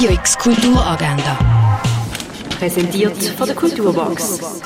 Radio X Kulturagenda. Präsentiert von der Kulturbox.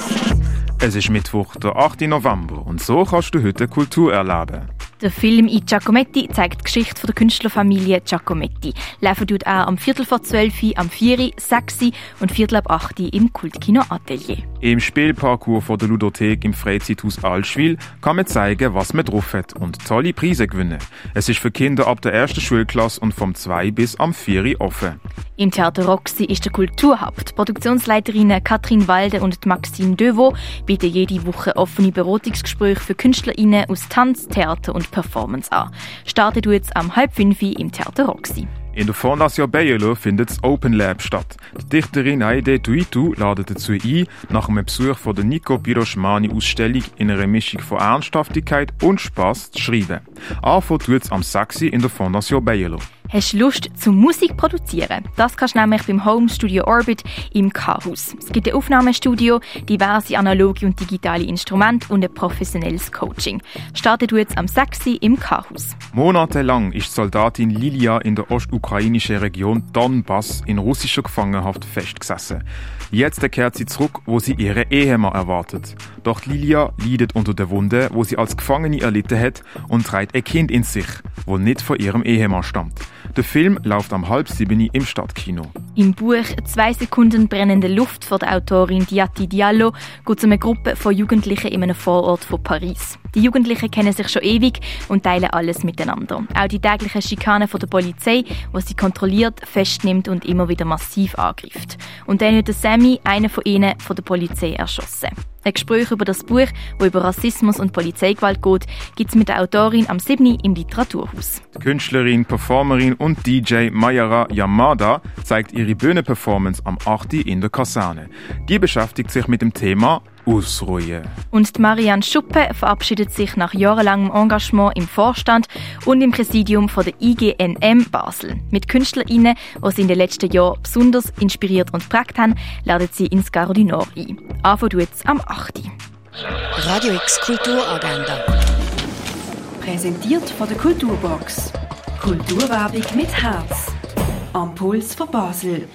Es ist Mittwoch, der 8. November und so kannst du heute Kultur erleben. Der Film «I Giacometti» zeigt die Geschichte der Künstlerfamilie Giacometti. Laufen tut auch am Viertel vor zwölf, am Vieri, sechs und Viertel ab acht im Kultkino Atelier. Im Spielparcours von der Ludothek im Freizeithaus Allschwil kann man zeigen, was man drauf hat und tolle Preise gewinnen. Es ist für Kinder ab der ersten Schulklasse und vom 2 bis am 4 offen. Im Theater Roxy ist der Kulturhaupt. Die Produktionsleiterinnen Katrin Walde und Maxine Deveau bieten jede Woche offene Beratungsgespräche für KünstlerInnen aus Tanz, Theater und Performance an. Startet jetzt am halb fünf im Theater Roxy. In der Fondation Bayerlo findet das Open Lab statt. Die Dichterin Heide Tuitu ladet dazu ein, nach einem Besuch von der Nico Piroschmani Ausstellung in einer Mischung von Ernsthaftigkeit und Spaß zu schreiben. Anfangen tut es am 6. in der Fondation Bayerlo. Hast du Lust zum Musik produzieren? Das kannst du nämlich beim Home Studio Orbit im K-Haus. Es gibt ein Aufnahmestudio, diverse analoge und digitale Instrumente und ein professionelles Coaching. Startet jetzt am 6. im K-Haus. Monatelang ist die Soldatin Lilia in der ostukrainischen Region Donbass in russischer Gefangenschaft festgesessen. Jetzt kehrt sie zurück, wo sie ihren Ehemann erwartet. Doch Lilia leidet unter der Wunde, wo sie als Gefangene erlitten hat und trägt ein Kind in sich, wo nicht von ihrem Ehemann stammt. Der Film läuft am halb sieben im Stadtkino. Im Buch «Zwei Sekunden brennende Luft» von der Autorin Diati Diallo geht es um eine Gruppe von Jugendlichen in einem Vorort von Paris. Die Jugendlichen kennen sich schon ewig und teilen alles miteinander. Auch die täglichen Schikanen der Polizei, wo sie kontrolliert, festnimmt und immer wieder massiv angreift. Und dann wird Sammy, einer von ihnen, von der Polizei erschossen. Ein Gespräch über das Buch, wo über Rassismus und Polizeigewalt geht, gibt es mit der Autorin am 7. im Literaturhaus. Die Künstlerin, Performerin und DJ Mayara Yamada zeigt ihre Bühnenperformance am 8. in der Kaserne. Die beschäftigt sich mit dem Thema Ausruhen. Und Marianne Schuppe verabschiedet sich nach jahrelangem Engagement im Vorstand und im Präsidium von der IGNM Basel. Mit KünstlerInnen, die sie in den letzten Jahren besonders inspiriert und geprägt haben, laden sie ins du Nord ein. Anfang jetzt am 8. Radio X Kulturagenda. Präsentiert von der Kulturbox. Kulturwerbung mit Herz. Am Puls von Basel.